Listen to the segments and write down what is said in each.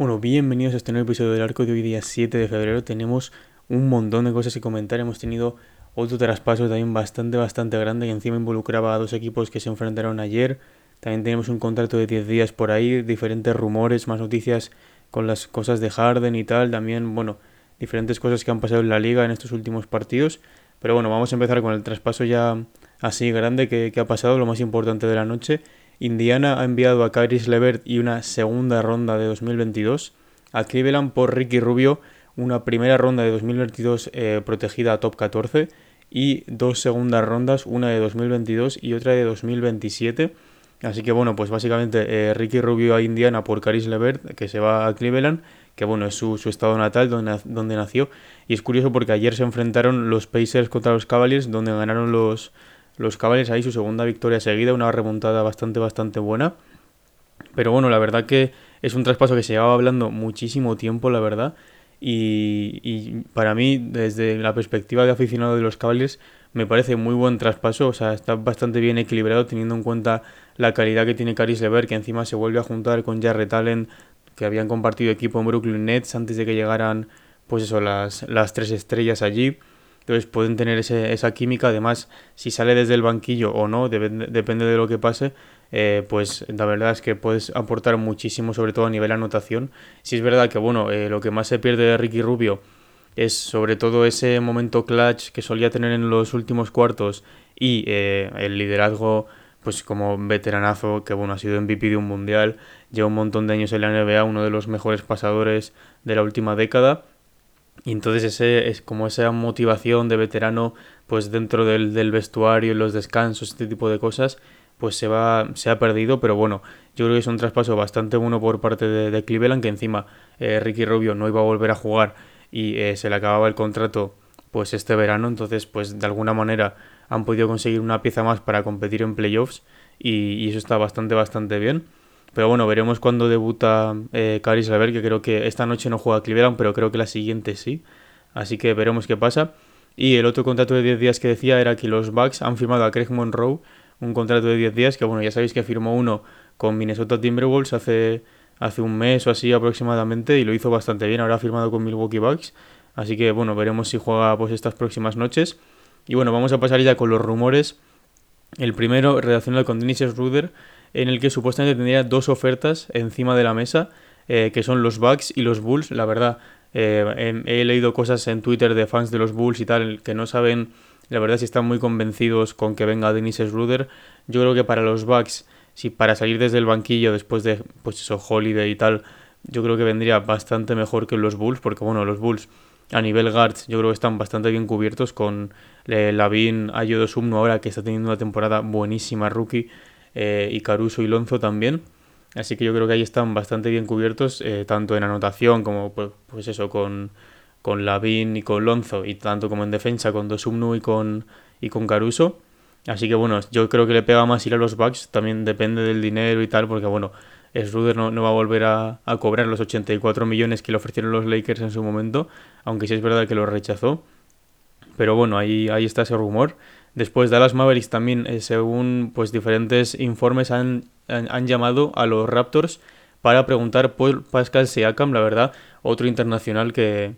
Bueno, bienvenidos a este nuevo episodio del arco de hoy día 7 de febrero. Tenemos un montón de cosas que comentar. Hemos tenido otro traspaso también bastante, bastante grande que encima involucraba a dos equipos que se enfrentaron ayer. También tenemos un contrato de 10 días por ahí, diferentes rumores, más noticias con las cosas de Harden y tal. También, bueno, diferentes cosas que han pasado en la liga en estos últimos partidos. Pero bueno, vamos a empezar con el traspaso ya así grande que, ha pasado, lo más importante de la noche. Indiana ha enviado a Kyrie Levert y una segunda ronda de 2022. A Cleveland por Ricky Rubio una primera ronda de 2022 eh, protegida a top 14 y dos segundas rondas, una de 2022 y otra de 2027. Así que bueno, pues básicamente eh, Ricky Rubio a Indiana por Caris Levert, que se va a Cleveland, que bueno, es su, estado natal donde, donde, nació. Y es curioso porque ayer se enfrentaron los Pacers contra los Cavaliers, donde ganaron los, los Cavaliers ahí su segunda victoria seguida, una remontada bastante, bastante buena. Pero bueno, la verdad que es un traspaso que se llevaba hablando muchísimo tiempo, la verdad. Y, para mí, desde la perspectiva de aficionado de los Cavaliers, me parece muy buen traspaso. O sea, está bastante bien equilibrado teniendo en cuenta la calidad que tiene Caris Lever, que encima se vuelve a juntar con Jarrett Allen, que habían compartido equipo en Brooklyn Nets antes de que llegaran, pues eso, las, las tres estrellas allí. Entonces pueden tener esa química. Además, si sale desde el banquillo o no, depende de lo que pase, eh, pues la verdad es que puedes aportar muchísimo, sobre todo a nivel anotación. Si es verdad que, bueno, eh, lo que más se pierde de Ricky Rubio es sobre todo ese momento clutch que solía tener en los últimos cuartos y eh, el liderazgo pues como veteranazo que bueno ha sido MVP de un mundial lleva un montón de años en la NBA uno de los mejores pasadores de la última década y entonces ese es como esa motivación de veterano, pues dentro del, del vestuario, los descansos, este tipo de cosas, pues se va, se ha perdido, pero bueno, yo creo que es un traspaso bastante bueno por parte de, Cleveland, que encima eh, Ricky Rubio no iba a volver a jugar y eh, se le acababa el contrato pues este verano, entonces pues de alguna manera han podido conseguir una pieza más para competir en playoffs y, y eso está bastante, bastante bien. Pero bueno, veremos cuándo debuta eh, Caris Lever, que creo que esta noche no juega Cleveland, pero creo que la siguiente sí. Así que veremos qué pasa. Y el otro contrato de 10 días que decía era que los Bucks han firmado a Craig Monroe un contrato de 10 días, que bueno, ya sabéis que firmó uno con Minnesota Timberwolves hace, hace un mes o así aproximadamente y lo hizo bastante bien. Ahora ha firmado con Milwaukee Bucks. Así que bueno, veremos si juega pues estas próximas noches. Y bueno, vamos a pasar ya con los rumores. El primero relacionado con Dennis Ruder en el que supuestamente tendría dos ofertas encima de la mesa, eh, que son los Bucks y los Bulls. La verdad, eh, he leído cosas en Twitter de fans de los Bulls y tal, que no saben, la verdad, si están muy convencidos con que venga Dennis Schroeder. Yo creo que para los Bucks, si para salir desde el banquillo después de, pues eso, Holiday y tal, yo creo que vendría bastante mejor que los Bulls, porque bueno, los Bulls a nivel guards yo creo que están bastante bien cubiertos con eh, Lavin Ayodo Sumno ahora que está teniendo una temporada buenísima rookie eh, y Caruso y Lonzo también. Así que yo creo que ahí están bastante bien cubiertos, eh, tanto en anotación como pues, pues eso, con, con Lavin y con Lonzo, y tanto como en defensa con Dosumnu y con, y con Caruso. Así que bueno, yo creo que le pega más ir a los Bucks, también depende del dinero y tal, porque bueno, Schroeder no, no va a volver a, cobrar los 84 millones que le ofrecieron los Lakers en su momento, aunque sí es verdad que lo rechazó. Pero bueno, ahí, ahí está ese rumor. Después Dallas Mavericks también, eh, según pues diferentes informes, han, han, llamado a los Raptors para preguntar por Pascal Siakam, la verdad, otro internacional que,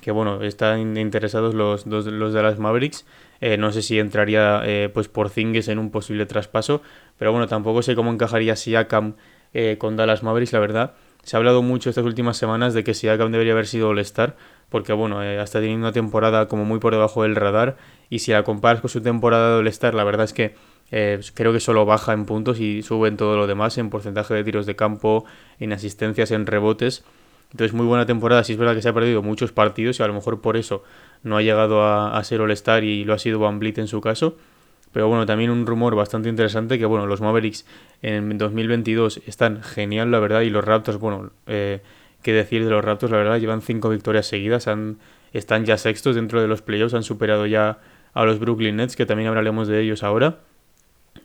que bueno, están interesados los, los, los Dallas Mavericks. Eh, no sé si entraría eh, pues por Zinges en un posible traspaso, pero bueno, tampoco sé cómo encajaría Siakam eh, con Dallas Mavericks, la verdad. Se ha hablado mucho estas últimas semanas de que Siakam debería haber sido All-Star, porque bueno, eh, hasta teniendo una temporada como muy por debajo del radar, y si la comparas con su temporada de All-Star, la verdad es que eh, creo que solo baja en puntos y sube en todo lo demás, en porcentaje de tiros de campo, en asistencias, en rebotes. Entonces, muy buena temporada. Sí es verdad que se ha perdido muchos partidos y a lo mejor por eso no ha llegado a, ser All-Star y lo ha sido Van Blit en su caso. Pero bueno, también un rumor bastante interesante que, bueno, los Mavericks en 2022 están genial, la verdad, y los Raptors, bueno, eh, qué decir de los Raptors, la verdad, llevan cinco victorias seguidas, han, están ya sextos dentro de los playoffs, han superado ya a los Brooklyn Nets, que también hablaremos de ellos ahora.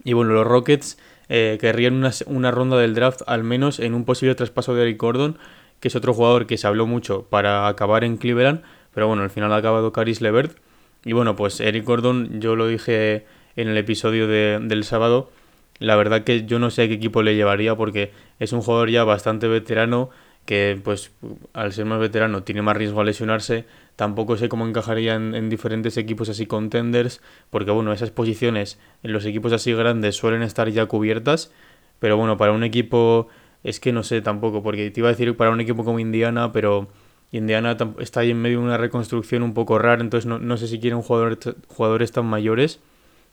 Y bueno, los Rockets eh, querrían una, una, ronda del draft al menos en un posible traspaso de Eric Gordon, que es otro jugador que se habló mucho para acabar en Cleveland, pero bueno, al final ha acabado Caris Levert. Y bueno, pues Eric Gordon, yo lo dije en el episodio de, del sábado, la verdad que yo no sé a qué equipo le llevaría porque es un jugador ya bastante veterano que pues al ser más veterano tiene más riesgo a lesionarse, tampoco sé cómo encajaría en, diferentes equipos así contenders, porque bueno, esas posiciones en los equipos así grandes suelen estar ya cubiertas, pero bueno, para un equipo es que no sé tampoco, porque te iba a decir para un equipo como Indiana, pero Indiana está ahí en medio de una reconstrucción un poco rara, entonces no, no sé si quieren jugadores, tan mayores.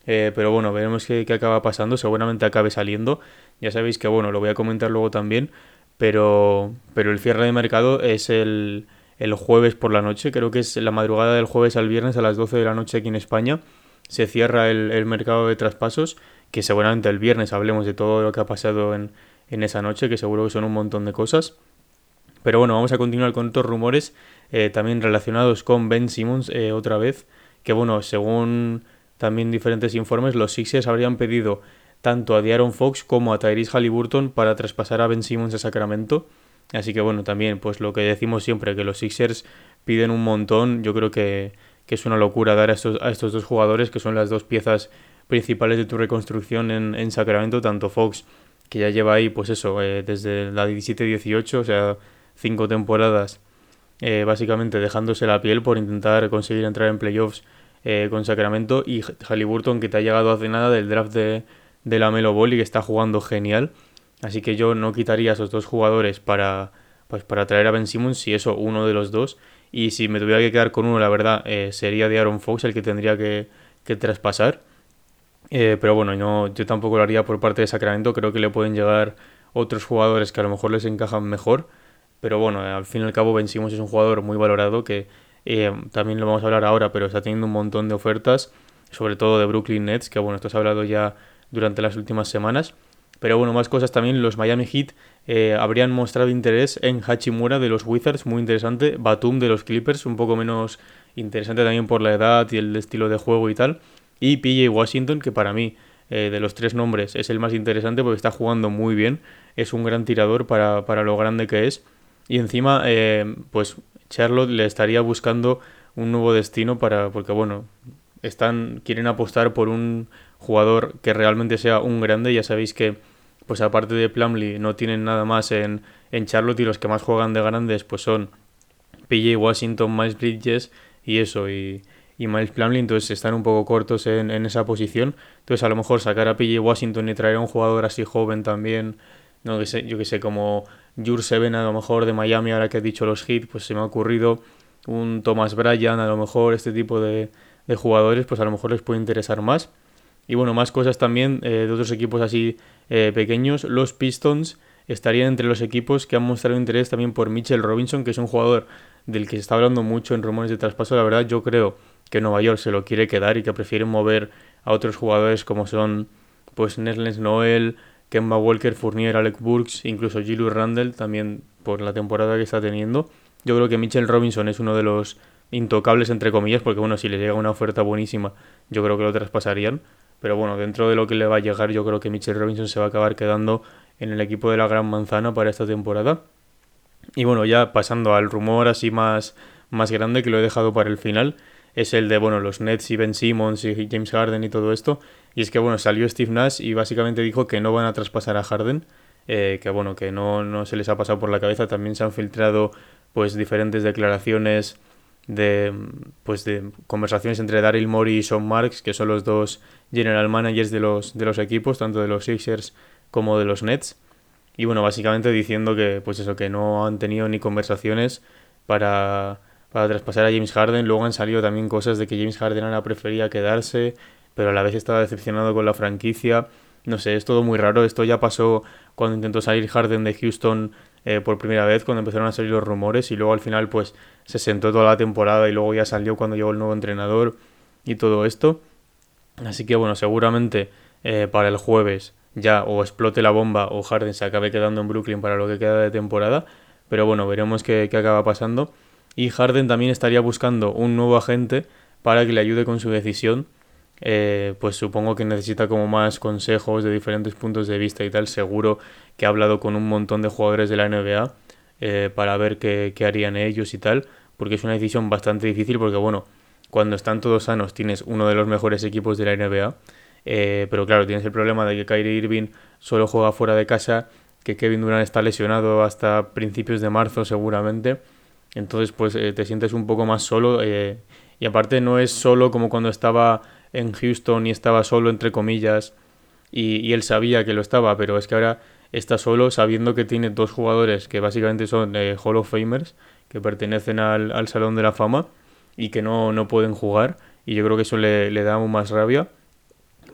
Eh, pero bueno, veremos qué, qué, acaba pasando. Seguramente acabe saliendo. Ya sabéis que, bueno, lo voy a comentar luego también pero, pero el cierre de mercado es el, el jueves por la noche, creo que es la madrugada del jueves al viernes a las 12 de la noche aquí en España. Se cierra el, el mercado de traspasos, que seguramente el viernes hablemos de todo lo que ha pasado en, en esa noche, que seguro que son un montón de cosas. Pero bueno, vamos a continuar con otros rumores eh, también relacionados con Ben Simmons eh, otra vez, que bueno, según también diferentes informes, los Sixers habrían pedido tanto a Diaron Fox como a Tyrese Halliburton para traspasar a Ben Simmons a Sacramento. Así que bueno, también pues lo que decimos siempre, que los Sixers piden un montón, yo creo que, es una locura dar a estos, a estos dos jugadores, que son las dos piezas principales de tu reconstrucción en, Sacramento, tanto Fox, que ya lleva ahí pues eso, eh, desde la 17-18, o sea, cinco temporadas, eh, básicamente dejándose la piel por intentar conseguir entrar en playoffs eh, con Sacramento, y Halliburton, que te ha llegado hace nada del draft de de la Melo Ball y que está jugando genial. Así que yo no quitaría a esos dos jugadores para, pues, para traer a Ben Simmons, si eso, uno de los dos. Y si me tuviera que quedar con uno, la verdad, eh, sería de Aaron Fox el que tendría que, que traspasar. Eh, pero bueno, no, yo tampoco lo haría por parte de Sacramento. Creo que le pueden llegar otros jugadores que a lo mejor les encajan mejor. Pero bueno, al fin y al cabo Ben Simmons es un jugador muy valorado que eh, también lo vamos a hablar ahora, pero está teniendo un montón de ofertas, sobre todo de Brooklyn Nets, que bueno, esto se ha hablado ya durante las últimas semanas. Pero bueno, más cosas también, los Miami Heat eh, habrían mostrado interés en Hachimura de los Wizards, muy interesante, Batum de los Clippers, un poco menos interesante también por la edad y el estilo de juego y tal, y PJ Washington, que para mí eh, de los tres nombres es el más interesante porque está jugando muy bien, es un gran tirador para, para lo grande que es, y encima eh, pues Charlotte le estaría buscando un nuevo destino para, porque bueno, están, quieren apostar por un jugador que realmente sea un grande. Ya sabéis que, pues aparte de Plumlee, no tienen nada más en, en Charlotte y los que más juegan de grandes pues son PJ Washington, Miles Bridges y eso, y, y Miles Plumlee, entonces están un poco cortos en, en, esa posición. Entonces a lo mejor sacar a PJ Washington y traer a un jugador así joven también, no que sé, yo que sé, como Jur Seven a lo mejor de Miami, ahora que he dicho los hits, pues se me ha ocurrido un Thomas Bryan, a lo mejor este tipo de, de jugadores, pues a lo mejor les puede interesar más. Y bueno, más cosas también eh, de otros equipos así eh, pequeños. Los Pistons estarían entre los equipos que han mostrado interés también por Mitchell Robinson, que es un jugador del que se está hablando mucho en rumores de traspaso. La verdad, yo creo que Nueva York se lo quiere quedar y que prefieren mover a otros jugadores como son pues Nerlens Noel, Kemba Walker, Fournier, Alec Burks, incluso Julius Randle también por la temporada que está teniendo. Yo creo que Mitchell Robinson es uno de los intocables entre comillas, porque bueno, si le llega una oferta buenísima, yo creo que lo traspasarían. Pero bueno, dentro de lo que le va a llegar, yo creo que Mitchell Robinson se va a acabar quedando en el equipo de la Gran Manzana para esta temporada. Y bueno, ya pasando al rumor así más, más grande que lo he dejado para el final, es el de bueno, los Nets y Ben Simmons y James Harden y todo esto. Y es que bueno, salió Steve Nash y básicamente dijo que no van a traspasar a Harden. Eh, que bueno, que no, no se les ha pasado por la cabeza. También se han filtrado pues diferentes declaraciones de pues de conversaciones entre Daryl Morey y Sean Marks, que son los dos general managers de los, de los equipos, tanto de los Sixers como de los Nets. Y bueno, básicamente diciendo que pues eso, que no han tenido ni conversaciones para, para traspasar a James Harden. Luego han salido también cosas de que James Harden ahora prefería quedarse, pero a la vez estaba decepcionado con la franquicia. No sé, es todo muy raro. Esto ya pasó cuando intentó salir Harden de Houston eh, por primera vez, cuando empezaron a salir los rumores, y luego al final pues se sentó toda la temporada y luego ya salió cuando llegó el nuevo entrenador y todo esto. Así que bueno, seguramente eh, para el jueves ya o explote la bomba o Harden se acabe quedando en Brooklyn para lo que queda de temporada. Pero bueno, veremos qué, qué acaba pasando. Y Harden también estaría buscando un nuevo agente para que le ayude con su decisión. eh, pues supongo que necesita como más consejos de diferentes puntos de vista y tal. Seguro que ha hablado con un montón de jugadores de la NBA eh, para ver qué, qué, harían ellos y tal, porque es una decisión bastante difícil porque bueno, cuando están todos sanos tienes uno de los mejores equipos de la NBA, eh, pero claro, tienes el problema de que Kyrie Irving solo juega fuera de casa, que Kevin Durant está lesionado hasta principios de marzo seguramente, entonces pues te sientes un poco más solo y aparte no es solo como cuando estaba en Houston y estaba solo, entre comillas, y, él sabía que lo estaba, pero es que ahora está solo sabiendo que tiene dos jugadores que básicamente son eh, Hall of Famers, que pertenecen al, Salón de la Fama y que no, no pueden jugar, y yo creo que eso le, le da aún más rabia.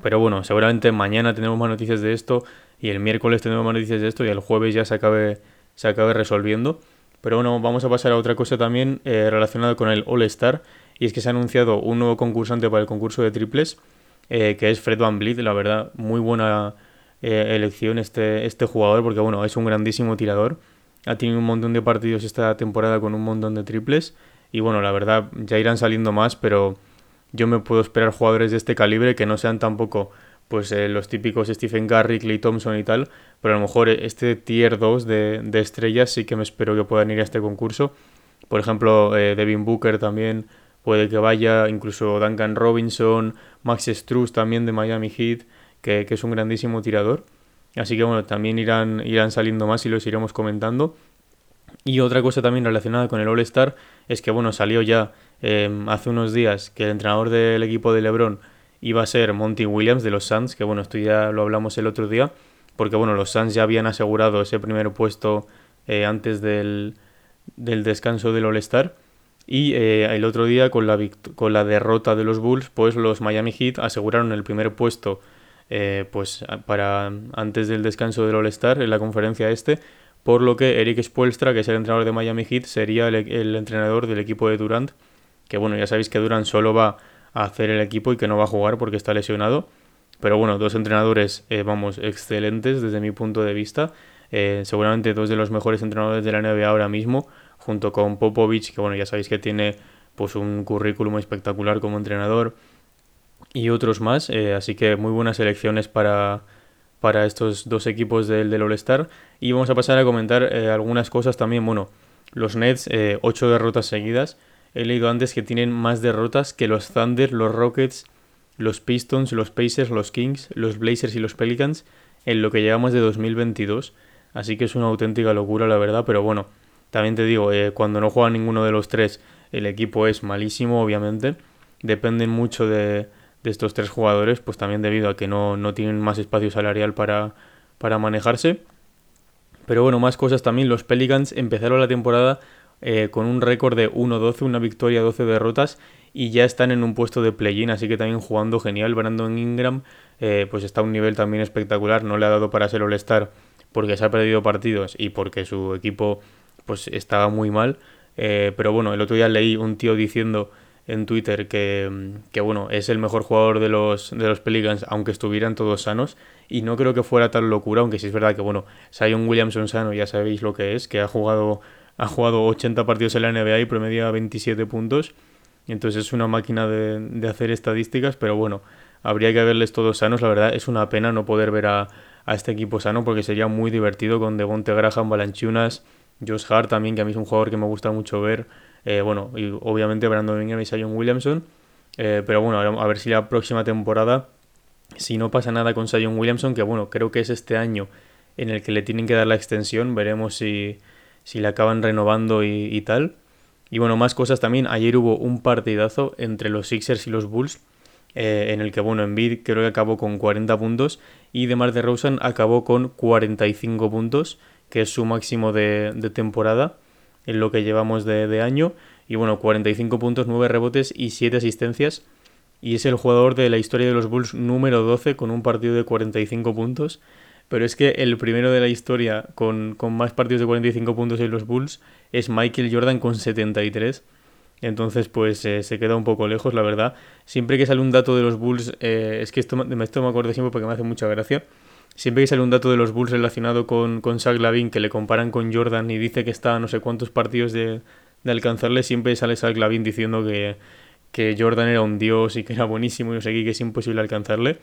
Pero bueno, seguramente mañana tenemos más noticias de esto, y el miércoles tenemos más noticias de esto, y el jueves ya se acabe, se acabe resolviendo. Pero bueno, vamos a pasar a otra cosa también eh, relacionada con el All Star. Y es que se ha anunciado un nuevo concursante para el concurso de triples, eh, que es Fred Van Vliet, la verdad, muy buena eh, elección este, este jugador, porque bueno, es un grandísimo tirador, ha tenido un montón de partidos esta temporada con un montón de triples, y bueno, la verdad, ya irán saliendo más, pero yo me puedo esperar jugadores de este calibre que no sean tampoco pues eh, los típicos Stephen Curry, Clay Thompson y tal, pero a lo mejor este tier 2 de, de estrellas sí que me espero que puedan ir a este concurso. Por ejemplo, Devin Booker también, puede que vaya incluso Duncan Robinson, Max Struz también de Miami Heat, que, es un grandísimo tirador. Así que bueno, también irán, irán saliendo más y los iremos comentando. Y otra cosa también relacionada con el All-Star es que bueno, salió ya em, hace unos días que el entrenador del equipo de LeBron iba a ser Monty Williams de los Suns, que bueno, esto ya lo hablamos el otro día, porque bueno, los Suns ya habían asegurado ese primer puesto eh, antes del, del descanso del All-Star. Y eh, el otro día, con la, con la derrota de los Bulls, pues los Miami Heat aseguraron el primer puesto eh, pues para antes del descanso del All-Star en la conferencia este, por lo que Eric Spoelstra, que es el entrenador de Miami Heat, sería el, entrenador del equipo de Durant, que bueno, ya sabéis que Durant solo va hacer el equipo y que no va a jugar porque está lesionado, pero bueno, dos entrenadores, eh, vamos, excelentes desde mi punto de vista, seguramente dos de los mejores entrenadores de la NBA ahora mismo, junto con Popovich, que bueno, ya sabéis que tiene pues un currículum espectacular como entrenador y otros más, eh, así que muy buenas elecciones para, para estos dos equipos del, del All-Star. Y vamos a pasar a comentar eh, algunas cosas también, bueno, los Nets, eh, ocho derrotas seguidas, he leído antes que tienen más derrotas que los Thunder, los Rockets, los Pistons, los Pacers, los Kings, los Blazers y los Pelicans en lo que llevamos de 2022. Así que es una auténtica locura, la verdad, pero bueno, también te digo, eh, cuando no juega ninguno de los tres, el equipo es malísimo, obviamente. Dependen mucho de, estos tres jugadores, pues también debido a que no, tienen más espacio salarial para, para manejarse. Pero bueno, más cosas también. Los Pelicans empezaron la temporada eh, con un récord de 1-12, una victoria, 12 derrotas y ya están en un puesto de play-in, así que también jugando genial. Brandon Ingram eh, pues está a un nivel también espectacular, no le ha dado para ser All-Star porque se ha perdido partidos y porque su equipo pues estaba muy mal. Eh, pero bueno, el otro día leí un tío diciendo en Twitter que, que, bueno, es el mejor jugador de los, de los Pelicans, aunque estuvieran todos sanos. Y no creo que fuera tal locura, aunque sí es verdad que, bueno, Sion Williamson sano, ya sabéis lo que es, que ha jugado, ha jugado 80 partidos en la NBA y promedia 27 puntos. Entonces es una máquina de, de, hacer estadísticas, pero bueno, habría que verles todos sanos. La verdad es una pena no poder ver a, a este equipo sano porque sería muy divertido con Devonte Graham, Balanchunas Josh Hart también, que a mí es un jugador que me gusta mucho ver. Eh, bueno, y obviamente Brandon Ingram y Sion Williamson. Eh, pero bueno, a ver si la próxima temporada, si no pasa nada con Sion Williamson, que bueno, creo que es este año en el que le tienen que dar la extensión, veremos si, si le acaban renovando y, tal. Y bueno, más cosas también. Ayer hubo un partidazo entre los Sixers y los Bulls. Eh, en el que, bueno, Embiid creo que acabó con 40 puntos y DeMar DeRozan acabó con 45 puntos que es su máximo de, temporada en lo que llevamos de, año. Y bueno, 45 puntos, 9 rebotes y 7 asistencias. Y es el jugador de la historia de los Bulls número 12 con un partido de 45 puntos. Pero es que el primero de la historia con, más partidos de 45 puntos en los Bulls es Michael Jordan con 73. Entonces, pues eh, se queda un poco lejos, la verdad. Siempre que sale un dato de los Bulls, eh, es que esto, esto me acuerdo siempre porque me hace mucha gracia Siempre que sale un dato de los Bulls relacionado con, con Zach Lavin que le comparan con Jordan y dice que está a no sé cuántos partidos de, de alcanzarle, siempre sale Zach Lavin diciendo que, que Jordan era un dios y que era buenísimo y no sé qué, que es imposible alcanzarle.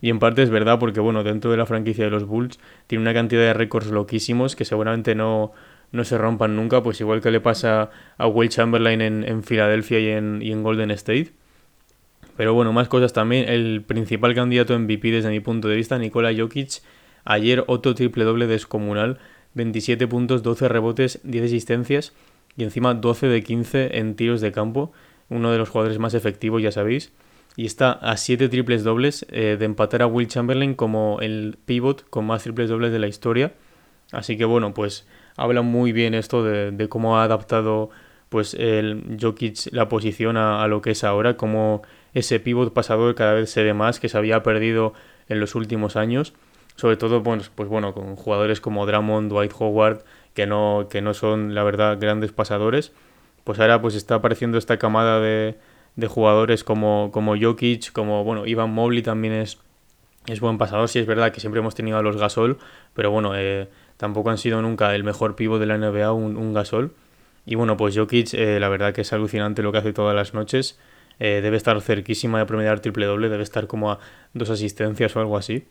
Y en parte es verdad porque, bueno, dentro de la franquicia de los Bulls tiene una cantidad de récords loquísimos que seguramente no, no se rompan nunca, pues igual que le pasa a Will Chamberlain en, en Filadelfia y en, y en Golden State. Pero bueno, más cosas también. El principal candidato MVP desde mi punto de vista, Nikola Jokic, ayer otro triple doble descomunal, 27 puntos, 12 rebotes, 10 asistencias y encima 12 de 15 en tiros de campo, uno de los jugadores más efectivos, ya sabéis. Y está a 7 triples dobles eh, de empatar a Will Chamberlain como el pivot con más triples dobles de la historia. Así que bueno, pues habla muy bien esto de, cómo ha adaptado pues el Jokic la posición a, lo que es ahora, como ese pivot pasador cada vez se ve más, que se había perdido en los últimos años, sobre todo pues, pues bueno, con jugadores como Drummond, Dwight Howard, que no, que no son la verdad grandes pasadores, pues ahora pues está apareciendo esta camada de, de jugadores como, como Jokic, como bueno, Ivan Mobley también es, es buen pasador, sí es verdad que siempre hemos tenido a los Gasol, pero bueno, eh, tampoco han sido nunca el mejor pivot de la NBA, un, un Gasol. Y bueno, pues Jokic, eh, la verdad que es alucinante lo que hace todas las noches. Eh, debe estar cerquísima de promediar triple doble, debe estar como a dos asistencias o algo así.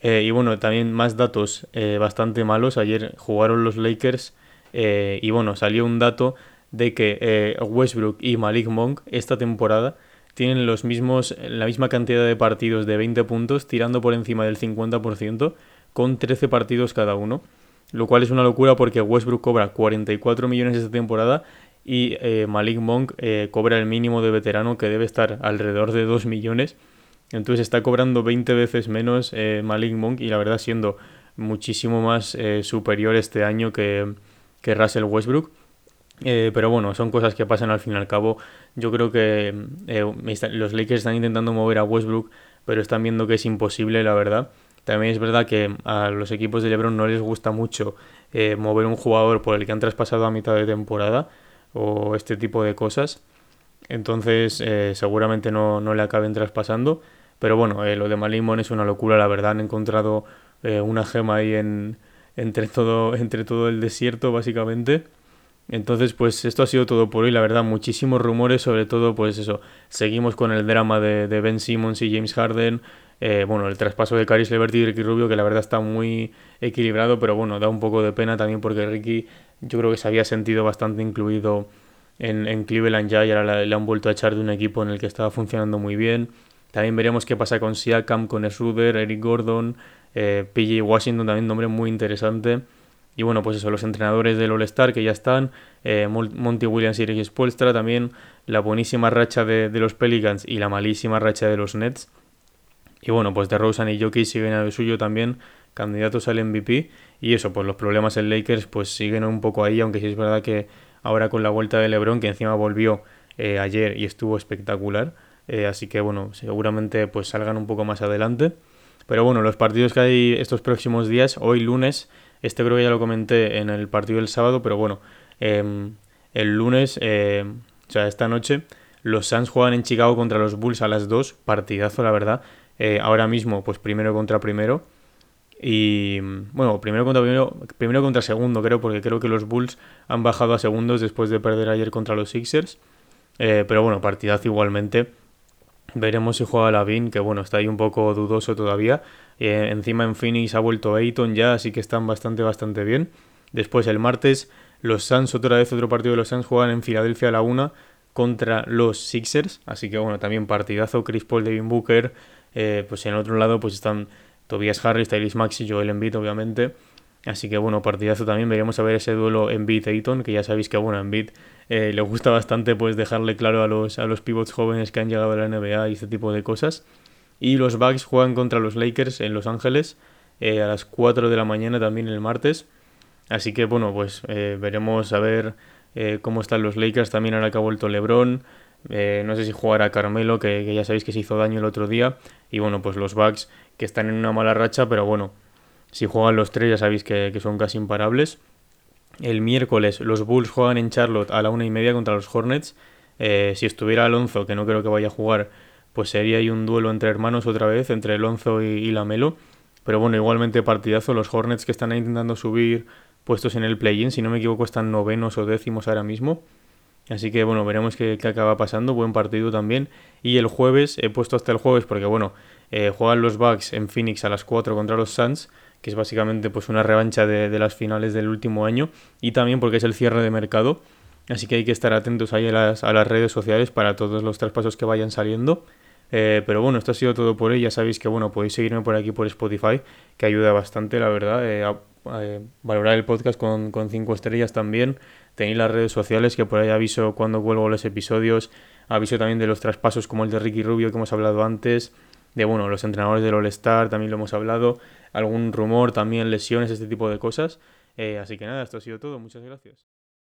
Eh, y bueno, también más datos eh, bastante malos. Ayer jugaron los Lakers y bueno, salió un dato de que Westbrook y Malik Monk esta temporada tienen los mismos, la misma cantidad de partidos de 20 puntos, tirando por encima del 50%, con 13 partidos cada uno. Lo cual es una locura porque Westbrook cobra 44 millones esta temporada y eh, Malik Monk eh, cobra el mínimo de veterano que debe estar alrededor de 2 millones. Entonces está cobrando 20 veces menos eh, Malik Monk y la verdad siendo muchísimo más superior este año que, que Russell Westbrook. Pero bueno, son cosas que pasan al fin y al cabo. Yo creo que los Lakers están intentando mover a Westbrook, pero están viendo que es imposible, la verdad. También es verdad que a los equipos de LeBron no les gusta mucho mover un jugador por el que han traspasado a mitad de temporada o este tipo de cosas. Entonces eh, seguramente no, no, le acaben traspasando. Pero bueno, eh, lo de Malimón es una locura, la verdad. Han encontrado eh, una gema ahí en, entre, todo, entre todo el desierto, básicamente. Entonces, pues esto ha sido todo por hoy, la verdad, muchísimos rumores, sobre todo, pues eso, seguimos con el drama de, de Ben Simmons y James Harden, bueno, el traspaso de Caris Levert y Ricky Rubio, que la verdad está muy equilibrado, pero bueno, da un poco de pena también porque Ricky yo creo que se había sentido bastante incluido en, en Cleveland ya y ahora le, han vuelto a echar de un equipo en el que estaba funcionando muy bien. También veremos qué pasa con Siakam, con Schroeder, Eric Gordon, eh, PJ Washington, también nombre muy interesante. Y bueno, pues eso, los entrenadores del All-Star que ya están, eh, Monty Williams y Eric Spoelstra, también la buenísima racha de, de, los Pelicans y la malísima racha de los Nets. Y bueno, pues de Rosen y Jokic siguen a lo suyo también, candidatos al MVP. Y eso, pues los problemas en Lakers pues siguen un poco ahí, aunque sí es verdad que ahora con la vuelta de LeBron, que encima volvió eh, ayer y estuvo espectacular. Eh, así que bueno, seguramente pues salgan un poco más adelante. Pero bueno, los partidos que hay estos próximos días, hoy lunes, este creo que ya lo comenté en el partido del sábado, pero bueno, em, el lunes, eh, o sea, esta noche, los Suns juegan en Chicago contra los Bulls a las 2, partidazo la verdad. ahora mismo, pues primero contra primero. Y bueno, primero contra primero, primero contra segundo, creo, porque creo que los Bulls han bajado a segundos después de perder ayer contra los Sixers. Eh, pero bueno, partidazo igualmente. Veremos si juega Lavin, que bueno, está ahí un poco dudoso todavía. Eh, encima en Phoenix ha vuelto Ayton ya, así que están bastante, bastante bien. Después el martes, los Suns, otra vez otro partido de los Suns, juegan en Filadelfia a la una contra los Sixers. Así que bueno, también partidazo. Chris Paul, Devin Booker. Eh, pues en otro lado, pues están Tobias Harris, Tyrese Maxi, Joel Embiid, obviamente. Así que bueno, partidazo también. Veremos a ver ese duelo Embiid-Ayton, que ya sabéis que bueno, Embiid eh, le gusta bastante pues dejarle claro a los, a los pivots jóvenes que han llegado a la NBA y este tipo de cosas. Y los Bucks juegan contra los Lakers en Los Ángeles eh, a las 4 de la mañana también el martes. Así que bueno, pues eh, veremos a ver cómo están los Lakers. También ahora que ha vuelto LeBron. no sé si jugará Carmelo, que, que, ya sabéis que se hizo daño el otro día. Y bueno, pues los Bucks que están en una mala racha, pero bueno, si juegan los tres ya sabéis que, son casi imparables. El miércoles los Bulls juegan en Charlotte a la una y media contra los Hornets. Eh, si estuviera Alonso, que no creo que vaya a jugar, pues sería ahí un duelo entre hermanos otra vez, entre Alonso y, y Lamelo. Pero bueno, igualmente partidazo. Los Hornets que están intentando subir puestos en el play-in, si no me equivoco, están novenos o décimos ahora mismo. Así que bueno, veremos qué, acaba pasando. Buen partido también. Y el jueves, he puesto hasta el jueves porque bueno, eh, juegan los Bucks en Phoenix a las 4 contra los Suns, que es básicamente pues una revancha de, las finales del último año. Y también porque es el cierre de mercado. Así que hay que estar atentos ahí a las, a las redes sociales para todos los traspasos que vayan saliendo. Eh, pero bueno, esto ha sido todo por hoy. Ya sabéis que bueno, podéis seguirme por aquí por Spotify, que ayuda bastante, la verdad. Eh, eh, valorar el podcast con, con cinco estrellas también. Tenéis las redes sociales que por ahí aviso cuando vuelvo los episodios. Aviso también de los traspasos como el de Ricky Rubio que hemos hablado antes. De bueno, los entrenadores del All-Star también lo hemos hablado. Algún rumor también, lesiones, este tipo de cosas. así que nada, esto ha sido todo. Muchas gracias.